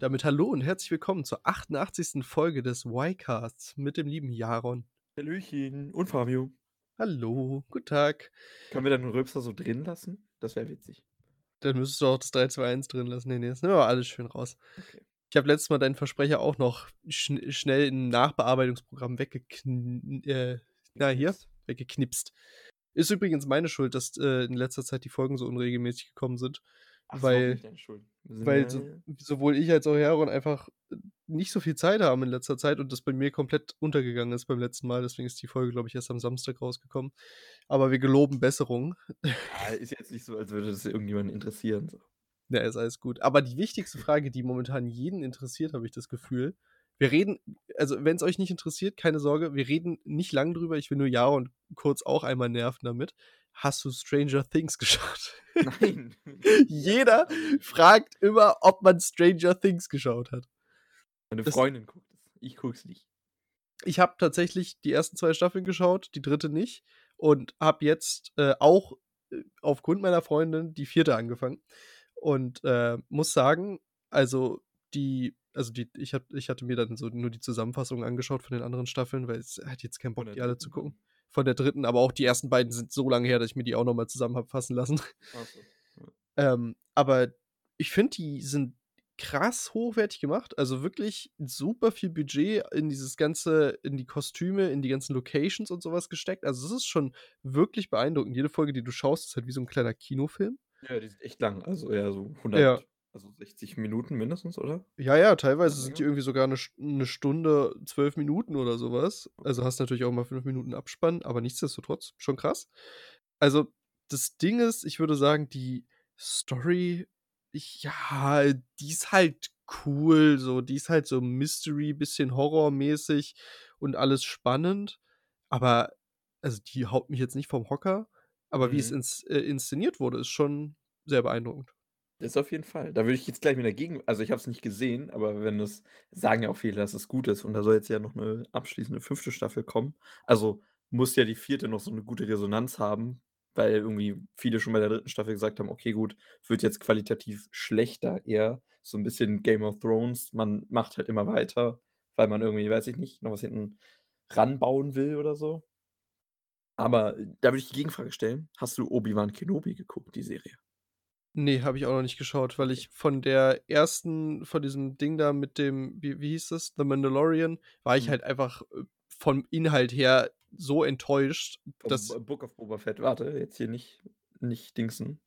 Damit hallo und herzlich willkommen zur 88. Folge des Y-Casts mit dem lieben Jaron. Hallöchen und Fabio. Hallo, guten Tag. Können wir dann den Rülpser so drin lassen? Das wäre witzig. Dann müsstest du auch das 3, 2, 1 drin lassen. Nee, nee, das nehmen wir alles schön raus. Okay. Ich habe letztes Mal deinen Versprecher auch noch schn schnell in ein Nachbearbeitungsprogramm weggekn äh, na hier, weggeknipst. Ist übrigens meine Schuld, dass äh, in letzter Zeit die Folgen so unregelmäßig gekommen sind. Ach, weil weil so, sowohl ich als auch Heron einfach nicht so viel Zeit haben in letzter Zeit und das bei mir komplett untergegangen ist beim letzten Mal. Deswegen ist die Folge, glaube ich, erst am Samstag rausgekommen. Aber wir geloben Besserung. Ja, ist jetzt nicht so, als würde das irgendjemanden interessieren. So. Ja, ist alles gut. Aber die wichtigste Frage, die momentan jeden interessiert, habe ich das Gefühl. Wir reden, also wenn es euch nicht interessiert, keine Sorge, wir reden nicht lang drüber. Ich will nur ja und kurz auch einmal nerven damit. Hast du Stranger Things geschaut? Nein. Jeder fragt immer, ob man Stranger Things geschaut hat. Meine das- Freundin guckt es. Ich guck's nicht. Ich habe tatsächlich die ersten zwei Staffeln geschaut, die dritte nicht. Und habe jetzt äh, auch äh, aufgrund meiner Freundin die vierte angefangen. Und äh, muss sagen, also die, also die, ich, hab, ich hatte mir dann so nur die Zusammenfassung angeschaut von den anderen Staffeln, weil es hat jetzt keinen Bock, die alle zu gucken. Von der dritten, aber auch die ersten beiden sind so lange her, dass ich mir die auch nochmal zusammen habe fassen lassen. So. Ähm, aber ich finde, die sind krass hochwertig gemacht. Also wirklich super viel Budget in dieses ganze, in die Kostüme, in die ganzen Locations und sowas gesteckt. Also es ist schon wirklich beeindruckend. Jede Folge, die du schaust, ist halt wie so ein kleiner Kinofilm. Ja, die sind echt lang. Also eher so 100, Ja. Also 60 Minuten mindestens, oder? Ja, ja, teilweise Ja, sind die irgendwie sogar eine, eine Stunde, zwölf Minuten oder sowas. Also hast natürlich auch mal fünf Minuten Abspann, aber nichtsdestotrotz schon krass. Also das Ding ist, ich würde sagen, die Story, ja, die ist halt cool, so, die ist halt so Mystery, bisschen horrormäßig und alles spannend. Aber, also die haut mich jetzt nicht vom Hocker, aber wie es Mhm. ins, äh, inszeniert wurde, ist schon sehr beeindruckend. Das auf jeden Fall. Da würde ich jetzt gleich wieder dagegen. Also ich habe es nicht gesehen, aber wenn das sagen ja auch viele, dass es gut ist und da soll jetzt ja noch eine abschließende fünfte Staffel kommen. Also muss ja die vierte noch so eine gute Resonanz haben, weil irgendwie viele schon bei der dritten Staffel gesagt haben, okay, gut, wird jetzt qualitativ schlechter eher. So ein bisschen Game of Thrones. Man macht halt immer weiter, weil man irgendwie, weiß ich nicht, noch was hinten ranbauen will oder so. Aber äh, da würde ich die Gegenfrage stellen. Hast du Obi-Wan Kenobi geguckt, die Serie? Nee, habe ich auch noch nicht geschaut, weil ich von der ersten, von diesem Ding da mit dem, wie, wie hieß das, The Mandalorian, war ich Mhm. halt einfach äh, vom Inhalt her so enttäuscht, Vom dass, B- Book of Boba Fett. Warte, jetzt hier nicht, nicht Dingsen.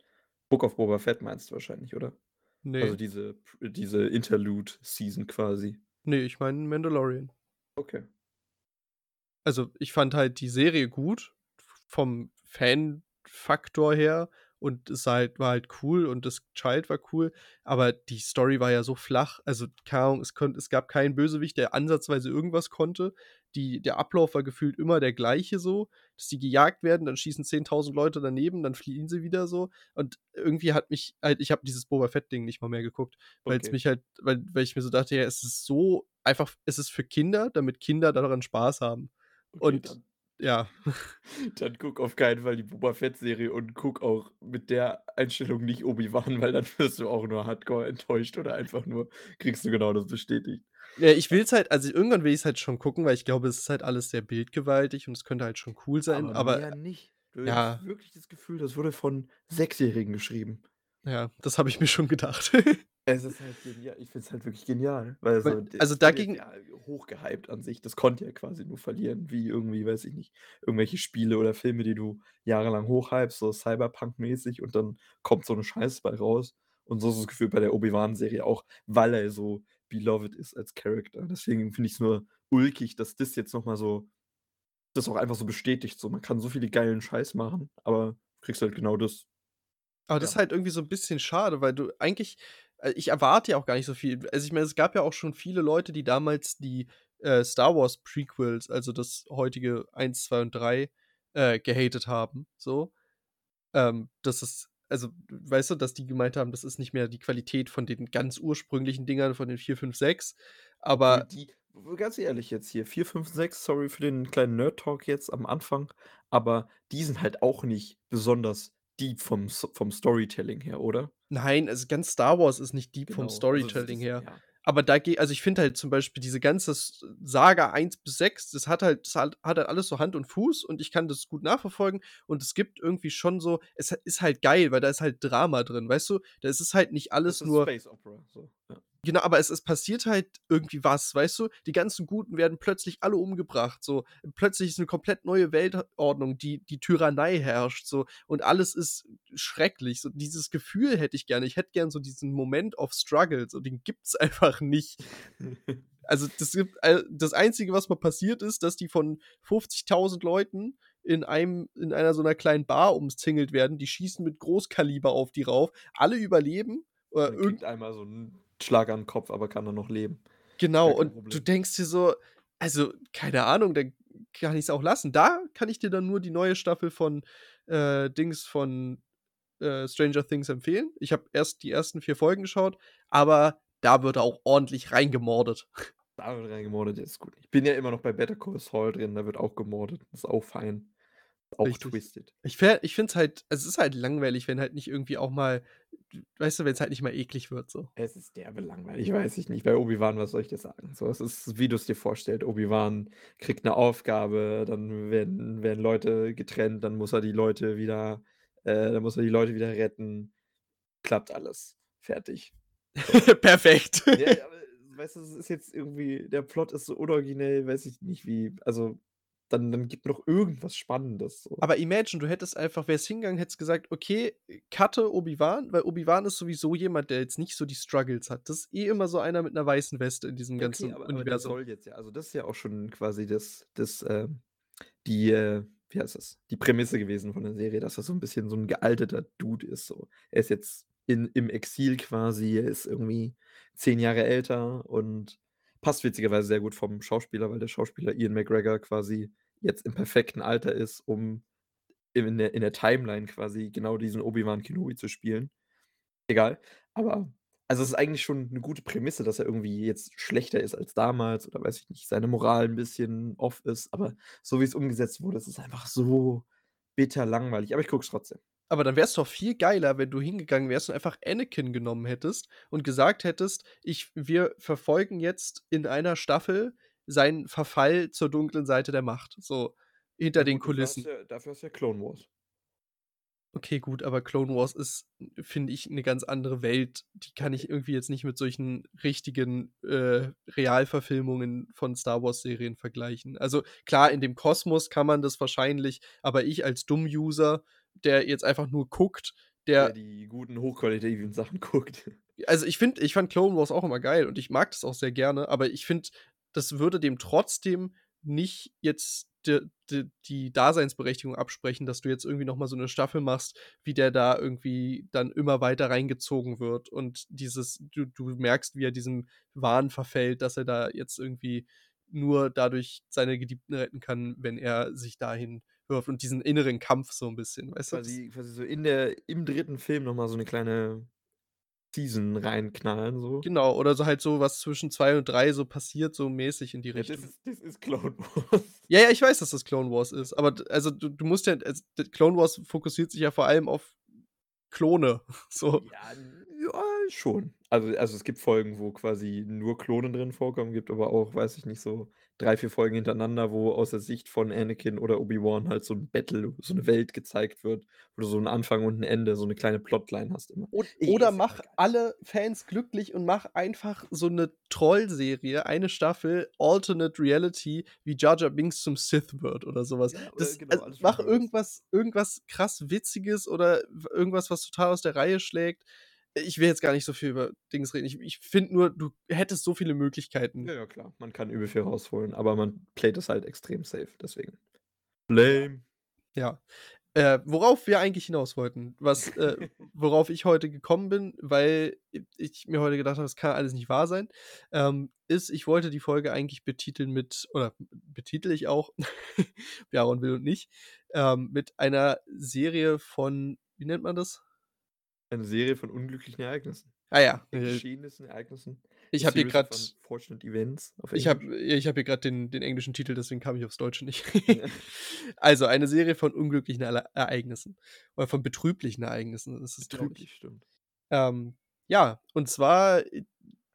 Book of Boba Fett meinst du wahrscheinlich, oder? nee, Also diese, diese Interlude-Season quasi. nee, ich meine Mandalorian. Okay. Also ich fand halt die Serie gut, vom Fan-Faktor her und es war halt, war halt cool und das Child war cool, aber die Story war ja so flach, also keine Ahnung, es, konnt, es gab keinen Bösewicht, der ansatzweise irgendwas konnte. Die, der Ablauf war gefühlt immer der gleiche so, dass die gejagt werden, dann schießen 10.000 Leute daneben, dann fliehen sie wieder so und irgendwie hat mich halt, ich habe dieses Boba Fett-Ding nicht mal mehr geguckt, weil es Okay. mich halt, weil, weil ich mir so dachte, ja, es ist so einfach, es ist für Kinder, damit Kinder daran Spaß haben. Okay, Und dann, ja, dann guck auf keinen Fall die Boba Fett-Serie und guck auch mit der Einstellung nicht Obi-Wan, weil dann wirst du auch nur hardcore enttäuscht oder einfach nur kriegst du genau das bestätigt. Ja, ich will es halt, also irgendwann will ich es halt schon gucken, weil ich glaube, es ist halt alles sehr bildgewaltig und es könnte halt schon cool sein, aber, mehr nicht. Du ja. hast wirklich das Gefühl, das wurde von Sechsjährigen geschrieben. ja, das habe ich mir schon gedacht. Es ist halt genial. Ich finde es halt wirklich genial. Weil, so, also wurde dagegen- Ja hochgehypt an sich. Das konnte ja quasi nur verlieren. Wie irgendwie, weiß ich nicht, irgendwelche Spiele oder Filme, die du jahrelang hochhypst, so Cyberpunk-mäßig und dann kommt so eine Scheiße bei raus. Und so ist das Gefühl bei der Obi-Wan-Serie auch, weil er so beloved ist als Charakter. Deswegen finde ich es nur ulkig, dass das jetzt nochmal so, das auch einfach so bestätigt. So, man kann so viele geilen Scheiß machen, aber kriegst halt genau das. Aber das ist Ja. halt irgendwie so ein bisschen schade, weil du eigentlich, ich erwarte ja auch gar nicht so viel. Also ich meine, es gab ja auch schon viele Leute, die damals die äh, Star Wars Prequels, also das heutige 1, 2 und 3, äh, gehatet haben. So. Ähm, das ist, also, weißt du, dass die gemeint haben, das ist nicht mehr die Qualität von den ganz ursprünglichen Dingern von den 4, 5, 6. Aber die, ganz ehrlich jetzt hier, 4, 5, 6, sorry für den kleinen Nerd-Talk jetzt am Anfang, aber die sind halt auch nicht besonders deep vom, vom Storytelling her, oder? nein, also ganz Star Wars ist nicht deep vom Genau, also das- Storytelling das- her. ja. aber da geht, also ich finde halt zum Beispiel diese ganze Saga 1 bis 6, das hat halt, das hat, hat halt alles so Hand und Fuß und ich kann das gut nachverfolgen und es gibt irgendwie schon so, es ist halt geil, weil da ist halt Drama drin, weißt du? Da ist es halt nicht alles nur. Space Opera, so. Ja. Genau, aber es, es passiert halt irgendwie was, weißt du? Die ganzen Guten werden plötzlich alle umgebracht, so. Plötzlich ist eine komplett neue Weltordnung, die, die Tyrannei herrscht, so. Und alles ist schrecklich. So, dieses Gefühl hätte ich gerne. Ich hätte gern so diesen Moment of Struggle, so. Den gibt's einfach nicht. Also, das, gibt, äh, das Einzige, was mal passiert ist, dass die von 50.000 Leuten in einem in einer so einer kleinen Bar umzingelt werden, die schießen mit Großkaliber auf die rauf, alle überleben. Oder Man irgend einmal so einen Schlag an den Kopf, aber kann dann noch leben. genau, und du Problem. denkst dir so, also, keine Ahnung, dann kann ich es auch lassen. Da kann ich dir dann nur die neue Staffel von äh, Dings von äh, Stranger Things empfehlen. Ich habe erst die ersten vier Folgen geschaut, aber da wird auch ordentlich reingemordet. Da wird reingemordet, das ist gut. Ich bin ja immer noch bei Better Call Saul drin, da wird auch gemordet. Das ist auch fein. Auch Richtig. twisted. Ich, ich finde es halt, es ist halt langweilig, wenn halt nicht irgendwie auch mal, weißt du, wenn es halt nicht mal eklig wird, so. Es ist derbe langweilig, weiß ich nicht. Bei Obi-Wan, was soll ich dir sagen? So, es ist, wie du es dir vorstellst. Obi-Wan kriegt eine Aufgabe, dann werden, werden Leute getrennt, dann muss er die Leute wieder, äh, dann muss er die Leute wieder retten. Klappt alles. Fertig. Perfekt. Ja, ja, aber weißt du, es ist jetzt irgendwie, der Plot ist so unoriginell, weiß ich nicht wie, also dann, dann gibt noch irgendwas Spannendes. So. Aber imagine, du hättest einfach, wärst hingegangen, hättest gesagt, okay, cutte Obi-Wan, weil Obi-Wan ist sowieso jemand, der jetzt nicht so die Struggles hat. Das ist eh immer so einer mit einer weißen Weste in diesem Ja, ganzen okay, aber, aber Universum. soll jetzt ja, also das ist ja auch schon quasi das, das, ähm, die, äh, wie heißt das, die Prämisse gewesen von der Serie, dass er so ein bisschen so ein gealterter Dude ist. So. Er ist jetzt in, im Exil quasi, er ist irgendwie zehn Jahre älter und passt witzigerweise sehr gut vom Schauspieler, weil der Schauspieler Ian McGregor quasi jetzt im perfekten Alter ist, um in der, in der Timeline quasi genau diesen Obi-Wan Kenobi zu spielen. Egal. Aber, also es ist eigentlich schon eine gute Prämisse, dass er irgendwie jetzt schlechter ist als damals oder weiß ich nicht, seine Moral ein bisschen off ist. Aber so wie es umgesetzt wurde, es ist einfach so bitter langweilig. Aber ich gucke es trotzdem. Aber dann wär's doch viel geiler, wenn du hingegangen wärst und einfach Anakin genommen hättest und gesagt hättest, ich, wir verfolgen jetzt in einer Staffel seinen Verfall zur dunklen Seite der Macht. So hinter Ja den gut, dafür hast Kulissen. ja, dafür ist ja Clone Wars. Okay, gut, aber Clone Wars ist, finde ich, eine ganz andere Welt. Die kann ich irgendwie jetzt nicht mit solchen richtigen äh, Realverfilmungen von Star Wars-Serien vergleichen. Also klar, in dem Kosmos kann man das wahrscheinlich, aber ich als Dumm-User, der jetzt einfach nur guckt, Der der, die guten, hochqualitativen Sachen guckt. also ich finde, ich fand Clone Wars auch immer geil und ich mag das auch sehr gerne, aber ich finde, das würde dem trotzdem nicht jetzt die, die, die Daseinsberechtigung absprechen, dass du jetzt irgendwie noch mal so eine Staffel machst, wie der da irgendwie dann immer weiter reingezogen wird und dieses, du, du merkst, wie er diesem Wahn verfällt, dass er da jetzt irgendwie nur dadurch seine Geliebten retten kann, wenn er sich dahin wirft und diesen inneren Kampf so ein bisschen, weißt du? Das- quasi, so in der, im dritten Film nochmal so eine kleine Season reinknallen. So. Genau, oder so halt so, was zwischen zwei und drei so passiert, so mäßig in die Ja, Richtung. das, ist, das ist Clone Wars. Ja, ja, ich weiß, dass das Clone Wars ist, aber also du, du musst ja, also, Clone Wars fokussiert sich ja vor allem auf Klone. So. Ja, ja, schon. Also, also es gibt Folgen, wo quasi nur Klone drin vorkommen, gibt aber auch, weiß ich nicht, so drei, vier Folgen hintereinander, wo aus der Sicht von Anakin oder Obi-Wan halt so ein Battle, so eine Welt gezeigt wird, wo du so einen Anfang und ein Ende, so eine kleine Plotline hast immer. Ich- oder mach alle Fans glücklich und mach einfach so eine Trollserie, eine Staffel Alternate Reality, wie Jar Jar Binks zum Sith wird oder sowas. Ja, oder das, genau, also, mach irgendwas, irgendwas krass Witziges oder irgendwas, was total aus der Reihe schlägt. Ich will jetzt gar nicht so viel über Dings reden. Ich, ich finde nur, du hättest so viele Möglichkeiten. Ja, ja, klar. Man kann übel viel rausholen, aber man playt es halt extrem safe, deswegen. Blame. Ja. Äh, worauf wir eigentlich hinaus wollten, was, äh, worauf ich heute gekommen bin, weil ich mir heute gedacht habe, das kann alles nicht wahr sein, ähm, ist, ich wollte die Folge eigentlich betiteln mit, oder betitel ich auch, Baron will und nicht, ähm, mit einer Serie von, wie nennt man das? Eine Serie von unglücklichen Ereignissen. Ah ja, äh, Geschehnissen, Ereignissen. ich habe hier gerade, Unfortunate Events. Auf ich habe ich hab hier gerade den, den englischen Titel, deswegen kam ich aufs Deutsche nicht. Ja. also eine Serie von unglücklichen Ereignissen. Oder von betrüblichen Ereignissen, das ist. Betrüblich, stimmt. Ähm, ja, und zwar,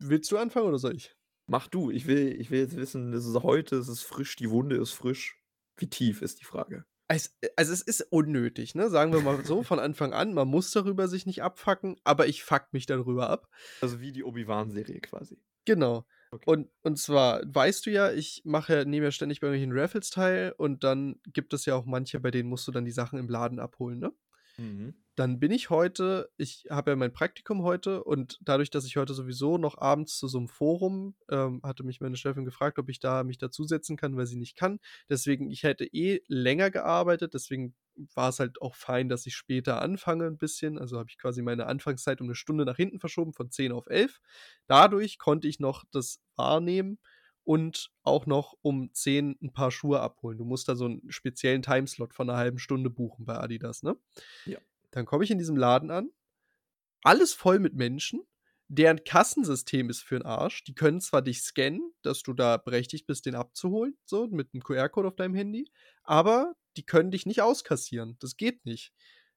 Willst du anfangen oder soll ich? Mach du. Ich will ich will jetzt wissen, es ist heute, es ist frisch, die Wunde ist frisch. Wie tief ist die Frage? Es äh, also, es ist unnötig, ne? Sagen wir mal so von Anfang an. Man muss darüber sich nicht abfucken, aber ich fuck mich darüber ab. Also, wie die Obi-Wan-Serie quasi. Genau. Okay. Und und zwar weißt du ja, ich mache ja nehme ja ständig bei irgendwelchen Raffles teil und dann gibt es ja auch manche, bei denen musst du dann die Sachen im Laden abholen, ne? Mhm. Dann bin ich heute ich habe ja mein Praktikum heute und dadurch, dass ich heute sowieso noch abends zu so 'nem Forum ähm, hatte mich meine Chefin gefragt, ob ich da mich dazusetzen kann, weil sie nicht kann. Deswegen ich hätte eh länger gearbeitet, deswegen war es halt auch fein, dass ich später anfange 'n bisschen. Also, habe ich quasi meine Anfangszeit um 'ne Stunde nach hinten verschoben von 10 auf 11. Dadurch konnte ich noch das wahrnehmen und auch noch um 10 'n paar Schuhe abholen. Du musst da so 'n speziellen Timeslot von 'ner halben Stunde buchen bei Adidas, ne? Ja. Dann komme ich in diesem Laden an, alles voll mit Menschen, deren Kassensystem ist für 'n Arsch. Die können zwar dich scannen, dass du da berechtigt bist, den abzuholen, so mit 'nem QR-Code auf deinem Handy, aber die können dich nicht auskassieren. Das geht nicht.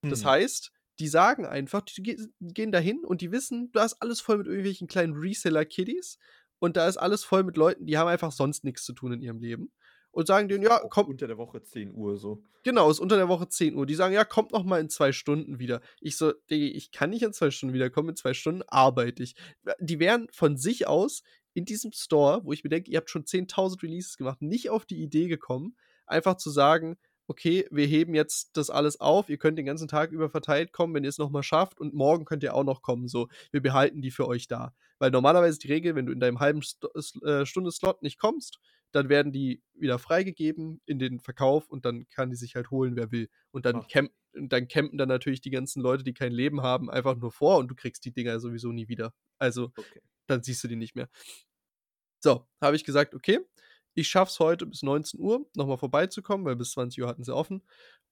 Das Mhm. heißt, die sagen einfach, die ge gehen dahin und die wissen, da ist alles voll mit irgendwelchen kleinen Reseller-Kiddies und da ist alles voll mit Leuten, die haben einfach sonst nix zu tun in ihrem Leben und sagen denen: „Ja, Auch komm“ unter der Woche 10:00 so. Genau, ist unter der Woche 10:00. Die sagen: „Ja, kommt noch mal in 2 Stunden wieder.“ Ich so: „Diggi, ich kann nicht in 2 Stunden wiederkommen, in 2 Stunden arbeite ich.“ Äh, die wären von sich aus in diesem Store, wo ich mir denke, ihr habt schon 10.000 Releases gemacht, nicht auf die Idee gekommen, einfach zu sagen: „Okay, wir heben jetzt das alles auf. Ihr könnt den ganzen Tag über verteilt kommen, wenn ihr's noch mal schafft und morgen könnt ihr auch noch kommen, so. Wir behalten die für euch da.“ Weil normalerweise ist die Regel, wenn du in deinem halben St s äh, Stunde-Slot nicht kommst, dann werden die wieder freigegeben in den Verkauf und dann kann die sich halt holen, wer will. Und dann camp dann campen dann natürlich die ganzen Leute, die kein Leben haben, einfach nur vor und du kriegst die Dinger sowieso nie wieder. Also, Okay. dann siehst du die nicht mehr. So, habe ich gesagt: „Okay, ich schaffe es heute bis 19:00 noch mal vorbeizukommen“, weil bis 20:00 hatten sie offen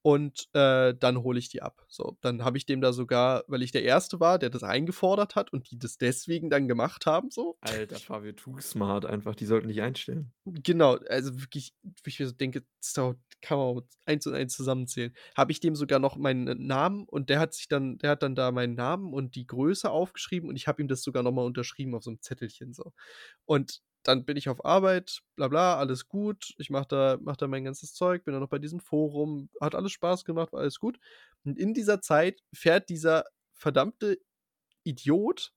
und, äh, dann hole ich die ab. So, dann habe ich dem da sogar weil ich der Erste war, der das eingefordert hat und die das deswegen dann gemacht haben so Alter, Fabio, too smart einfach. Die sollten dich einstellen. Genau, also wirklich, wo ich mir so denke, das kann man eins und eins zusammenzählen. Habe ich dem sogar noch meinen Namen und der hat sich dann der hat dann da meinen Namen und die Größe aufgeschrieben und ich habe ihm das sogar noch mal unterschrieben auf so 'nem Zettelchen so. Und dann bin ich auf Arbeit, bla bla, alles gut. Ich mache da mache da mein ganzes Zeug, bin dann noch bei diesem Forum, hat alles Spaß gemacht, war alles gut. Und in dieser Zeit fährt dieser verdammte Idiot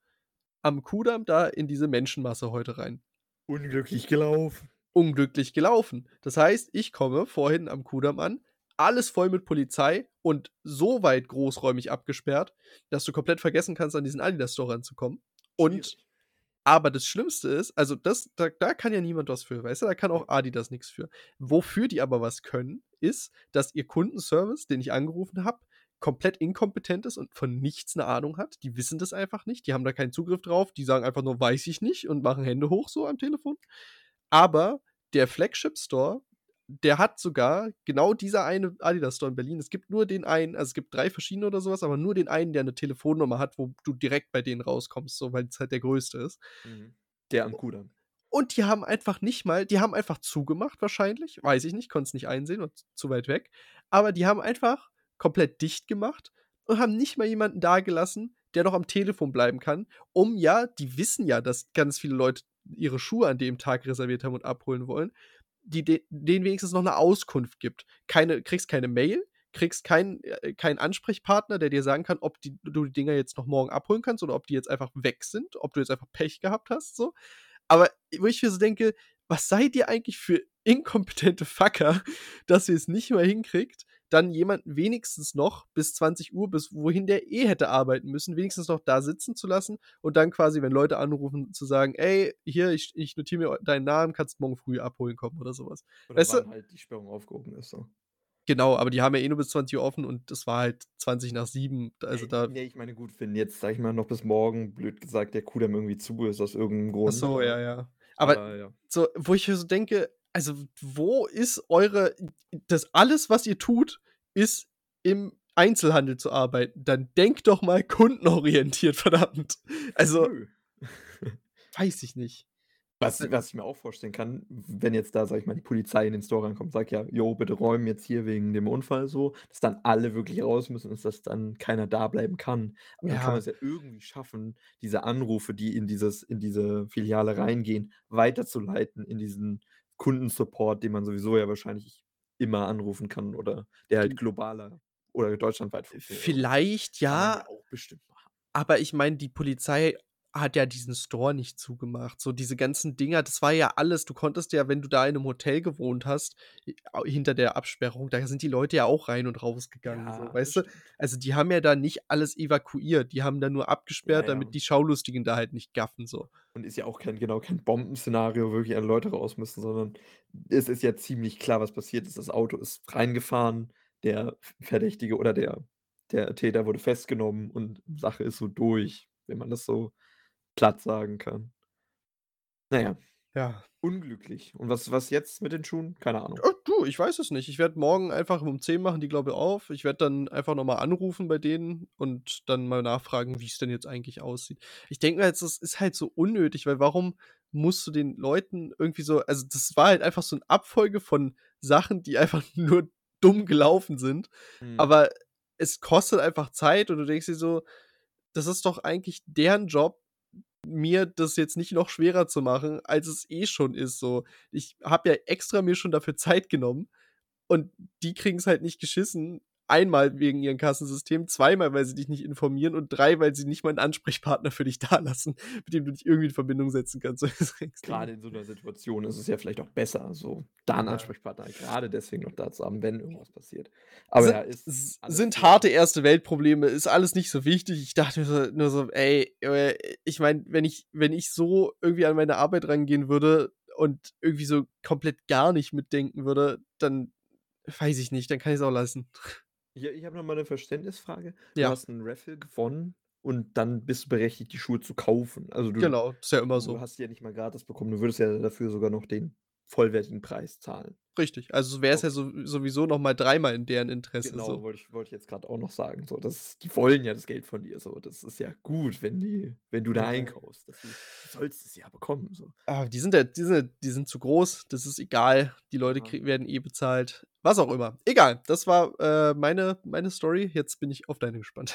am Kudamm da in diese Menschenmasse heute rein. Unglücklich gelaufen. Unglücklich gelaufen. Das heißt, ich komme vorhin am Kudamm an, alles voll mit Polizei und so weit großräumig abgesperrt, dass du komplett vergessen kannst, an diesen Adidas-Store ranzukommen. Und. Aber das Schlimmste ist, also das da da kann ja niemand was für, weißt du? Da kann auch Adidas nix für. Wofür die aber was können, ist, dass ihr Kundenservice, den ich angerufen habe, komplett inkompetent ist und von nichts 'ne Ahnung hat. Die wissen das einfach nicht. Die haben da keinen Zugriff drauf. Die sagen einfach nur: „Weiß ich nicht“ und machen Hände hoch so am Telefon. Aber der Flagship-Store, der hat sogar genau dieser eine Adidas-Store in Berlin. Es gibt nur den einen also, es gibt 3 verschiedene oder so was, aber nur den einen, der 'ne Telefonnummer hat, wo du direkt bei denen rauskommst, so, weil's halt der größte ist. Mhm. Der am Kudamm. Und die haben einfach nicht mal die haben einfach zugemacht wahrscheinlich, weiß ich nicht, konnte es nicht einsehen und zu weit weg. Aber die haben einfach komplett dicht gemacht und haben nicht mal jemanden dagelassen, der noch am Telefon bleiben kann, um ja die wissen ja, dass ganz viele Leute ihre Schuhe an dem Tag reserviert haben und abholen wollen, die de denen wenigstens noch 'ne Auskunft gibt. Keine kriegst keine Mail, kriegst keinen äh, keinen Ansprechpartner, der dir sagen kann, ob die du die Dinger jetzt noch morgen abholen kannst oder ob die jetzt einfach weg sind, ob du jetzt einfach Pech gehabt hast, so. Aber wo ich mir so denke: „Was seid ihr eigentlich für inkompetente Fucker, dass ihr es nicht mal hinkriegt, dann jemanden wenigstens noch bis 20:00, bis wohin der eh hätte arbeiten müssen, wenigstens noch da sitzen zu lassen und dann quasi, wenn Leute anrufen, zu sagen: „Ey, hier, ich ich notiere mir deinen Namen, kannst morgen früh abholen kommen“ oder so was. Oder Weißt du? wann halt die Sperrung aufgehoben ist, so. Genau, aber die haben ja eh nur bis 20:00 offen und es war halt 20:07, also Ey, da ne, ich meine, gut, wenn jetzt, sage ich mal, noch bis morgen, blöd gesagt, der Kudamm irgendwie zu ist aus irgend 'nem Ach Grund. so, ja, ja. Aber Aber ja. so, wo ich so denke, also, wo ist eure das alles, was ihr tut, ist im Einzelhandel zu arbeiten. Dann denkt doch mal kundenorientiert, verdammt. Also weiß ich nicht. Was was ich mir auch vorstellen kann, wenn jetzt da, sage ich mal, die Polizei in den Store reinkommt und sagt: „Ja, jo, bitte räumen jetzt hier wegen dem Unfall so“, dass dann alle wirklich raus müssen und dass dann keiner da bleiben kann. Aber dann kann Ja. man's ja irgendwie schaffen, diese Anrufe, die in dieses in diese Filiale reingehen, weiterzuleiten in diesen Kundensupport, den man sowieso ja wahrscheinlich immer anrufen kann oder der halt Du globaler oder deutschlandweit funktioniert auch. Vielleicht ja auch bestimmt machen. aber ich meine, die Polizei hat ja diesen Store nicht zugemacht. So diese ganzen Dinger, das war ja alles du konntest ja, wenn du da in 'nem Hotel gewohnt hast, hinter der Absperrung, da sind die Leute ja auch rein und rausgegangen so, Ja, das weißt du? Also, die haben ja da nicht alles evakuiert. Die haben da nur Ja, abgesperrt, ja. damit die Schaulustigen da halt nicht gaffen so. Und ist ja auch kein genau, kein Bombenszenario, wo wirklich alle Leute raus müssen, sondern es ist ja ziemlich klar, was passiert ist. Das Auto ist reingefahren, der Verdächtige oder der der Täter wurde festgenommen und Sache ist so durch, wenn man das so platt sagen kann. Na ja, unglücklich. Und was was jetzt mit den Schuhen? Keine Ahnung. Äh, du, ich weiß es nicht. Ich werde morgen einfach um 10 machen die, glaube ich, auf. Ich werde dann einfach noch mal anrufen bei denen und dann mal nachfragen, wie's denn jetzt eigentlich aussieht. Ich denke mir jetzt, das ist halt so unnötig, weil warum musst du den Leuten irgendwie so also, das war halt einfach so 'n Abfolge von Sachen, die einfach nur dumm gelaufen sind, Mhm. aber es kostet einfach Zeit und du denkst dir so: „Das ist doch eigentlich deren Job, mir das jetzt nicht noch schwerer zu machen, als es eh schon ist so.“ Ich habe ja extra mir schon dafür Zeit genommen und die kriegen's halt nicht geschissen. Einmal wegen ihrem Kassensystem, zweimal, weil sie dich nicht informieren und 3, weil sie nicht mal 'n Ansprechpartner für dich dalassen, mit dem du dich irgendwie in Verbindung setzen kannst. Grade in so 'ner Situation ist es ja vielleicht auch besser, so da 'n Ja. Ansprechpartner grade deswegen noch da zu haben, wenn irgendwas passiert. Aber Si ja, ist sind harte Erste-Welt-Probleme, ist alles nicht so wichtig. Ich dachte mir so nur so: „Ey, Junge, ich meine, wenn ich wenn ich so irgendwie an meine Arbeit rangehen würde und irgendwie so komplett gar nicht mitdenken würde, dann weiß ich nicht, dann kann ich's auch lassen.“ Hier, ich habe noch mal 'ne Verständnisfrage. Du Ja. hast 'n Raffle gewonnen und dann bist du berechtigt, die Schuhe zu kaufen. Also, du Genau, ist ja immer du so. hast die ja nicht mal gratis bekommen. Du würdest ja dafür sogar noch den vollwertigen Preis zahlen. Richtig, also, so wär's ja so sowieso noch mal dreimal in deren Interesse Genau, so. wollte ich wollte ich jetzt grad auch noch sagen, so. Das die wollen ja das Geld von dir so. Das ist ja gut, wenn die wenn du da einkaufst. Das du sollst es ja bekommen so. Ah, die sind ja die sind die sind zu groß, das ist egal. Die Leute Aha. krie werden eh bezahlt. Was auch immer. Egal, das war, äh, meine meine Story. Jetzt bin ich auf deine gespannt.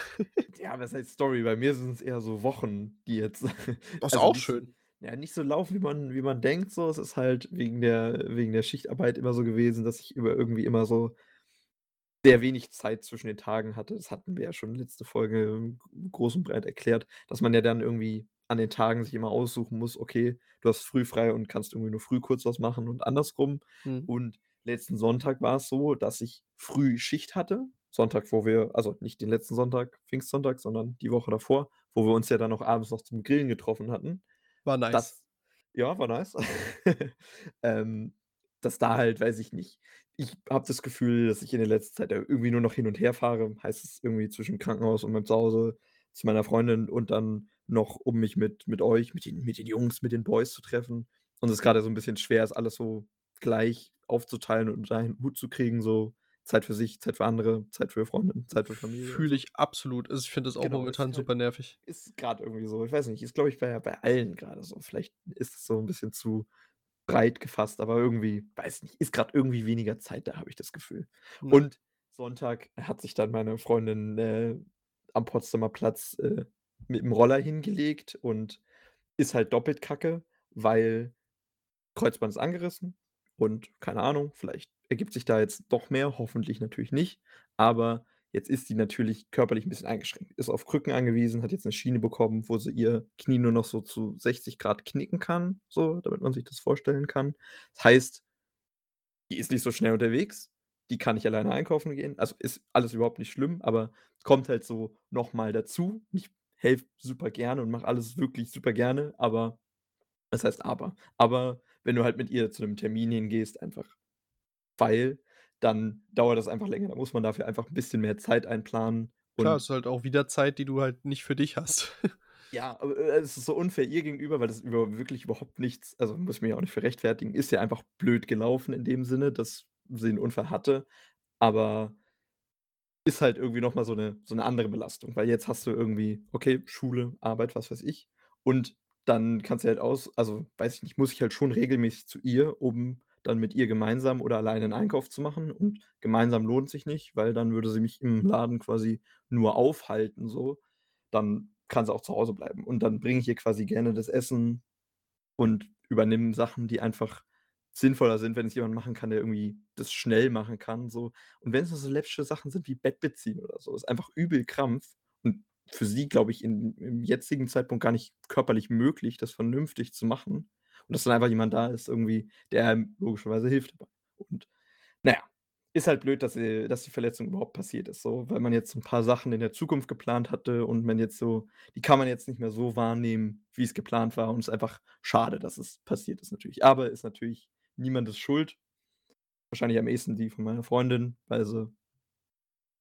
Ja, was heißt Story? Bei mir sind's eher so Wochen, die jetzt Das ist also, auch schön. Ja, nicht so laufen, wie man wie man denkt so. Es ist halt wegen der wegen der Schichtarbeit immer so gewesen, dass ich über irgendwie immer so sehr wenig Zeit zwischen den Tagen hatte. Das hatten wir ja schon letzte Folge groß und breit erklärt, dass man ja dann irgendwie an den Tagen sich immer aussuchen muss: Okay, du hast früh frei und kannst irgendwie nur früh kurz was machen und andersrum. Mhm. Und letzten Sonntag war's so, dass ich früh Schicht hatte. Sonntag, wo wir also, nicht den letzten Sonntag, Pfingstsonntag, sondern die Woche davor, wo wir uns ja dann noch abends noch zum Grillen getroffen hatten. War nice. Das ja, war nice. Ähm, dass da halt, weiß ich nicht ich habe das Gefühl, dass ich in der letzten Zeit irgendwie nur noch hin und her fahre. Heißt es irgendwie zwischen Krankenhaus und meinem Zuhause, zu meiner Freundin und dann noch, um mich mit mit euch, mit den mit den Jungs, mit den Boys zu treffen. Und es grade so 'n bisschen schwer ist, alles so gleich aufzuteilen und unter einen Hut zu kriegen, so Zeit für sich, Zeit für andere, Zeit für Freundin, Zeit für Familie Fühle ich absolut. Also, ich finde das auch Genau, momentan super nervig. ist grad irgendwie so. Ich weiß nicht, ist, glaube ich, bei bei allen grade so. Vielleicht ist es so 'n bisschen zu breit gefasst, aber irgendwie weiß nicht, ist grad irgendwie weniger Zeit da, habe ich das Gefühl. Ja. Und Sonntag hat sich dann meine Freundin, äh, am Potsdamer Platz, äh, mit'm Roller hingelegt und ist halt doppelt Kacke, weil Kreuzband ist angerissen und keine Ahnung, vielleicht ergibt sich da jetzt doch mehr, hoffentlich natürlich nicht. Aber jetzt ist sie natürlich körperlich 'n bisschen eingeschränkt, ist auf Krücken angewiesen, hat jetzt 'ne Schiene bekommen, wo sie ihr Knie nur noch so zu 60 ° knicken kann, so, damit man sich das vorstellen kann. Das heißt die ist nicht so schnell unterwegs, die kann nicht alleine einkaufen gehen. Also, ist alles überhaupt nicht schlimm, aber kommt halt so noch mal dazu. Ich helfe super gerne und mache alles wirklich super gerne, aber was heißt aber? Aber wenn du halt mit ihr zu 'nem Termin hingehst, einfach weil, dann dauert das einfach länger. Da muss man dafür einfach 'n bisschen mehr Zeit einplanen Klar, und ist halt auch wieder Zeit, die du halt nicht für dich hast. Ja, äh, es ist so unfair ihr gegenüber, weil das über wirklich überhaupt nichts also, muss ich mich auch nicht für rechtfertigen, ist ja einfach blöd gelaufen in dem Sinne, dass sie 'n Unfall hatte, aber ist halt irgendwie noch mal so 'ne so 'ne andere Belastung, weil jetzt hast du irgendwie, okay, Schule, Arbeit, was weiß ich, und dann kann sie halt aus also, weiß ich nicht, muss ich halt schon regelmäßig zu ihr, um dann mit ihr gemeinsam oder alleine 'n Einkauf zu machen und gemeinsam lohnt sich nicht, weil dann würde sie mich im Laden quasi nur aufhalten so. Dann kann sie auch zu Hause bleiben und dann bringe ich ihr quasi gerne das Essen und übernehme Sachen, die einfach sinnvoller sind, wenn es jemand machen kann, der irgendwie das schnell machen kann so. Und wenn's nur so läppische Sachen sind wie Bett beziehen oder so, ist einfach übel Krampf und für sie, glaube ich, in im jetzigen Zeitpunkt gar nicht körperlich möglich, das vernünftig zu machen. Und dass dann einfach jemand da ist irgendwie, der logischerweise hilft. Und na ja, ist halt blöd, dass äh, dass die Verletzung überhaupt passiert ist so, weil man jetzt 'n paar Sachen in der Zukunft geplant hatte und man jetzt so die kann man jetzt nicht mehr so wahrnehmen, wie's geplant war und ist einfach schade, dass es passiert ist natürlich. Aber ist natürlich niemandes Schuld. Wahrscheinlich am ehesten die von meiner Freundin, weil sie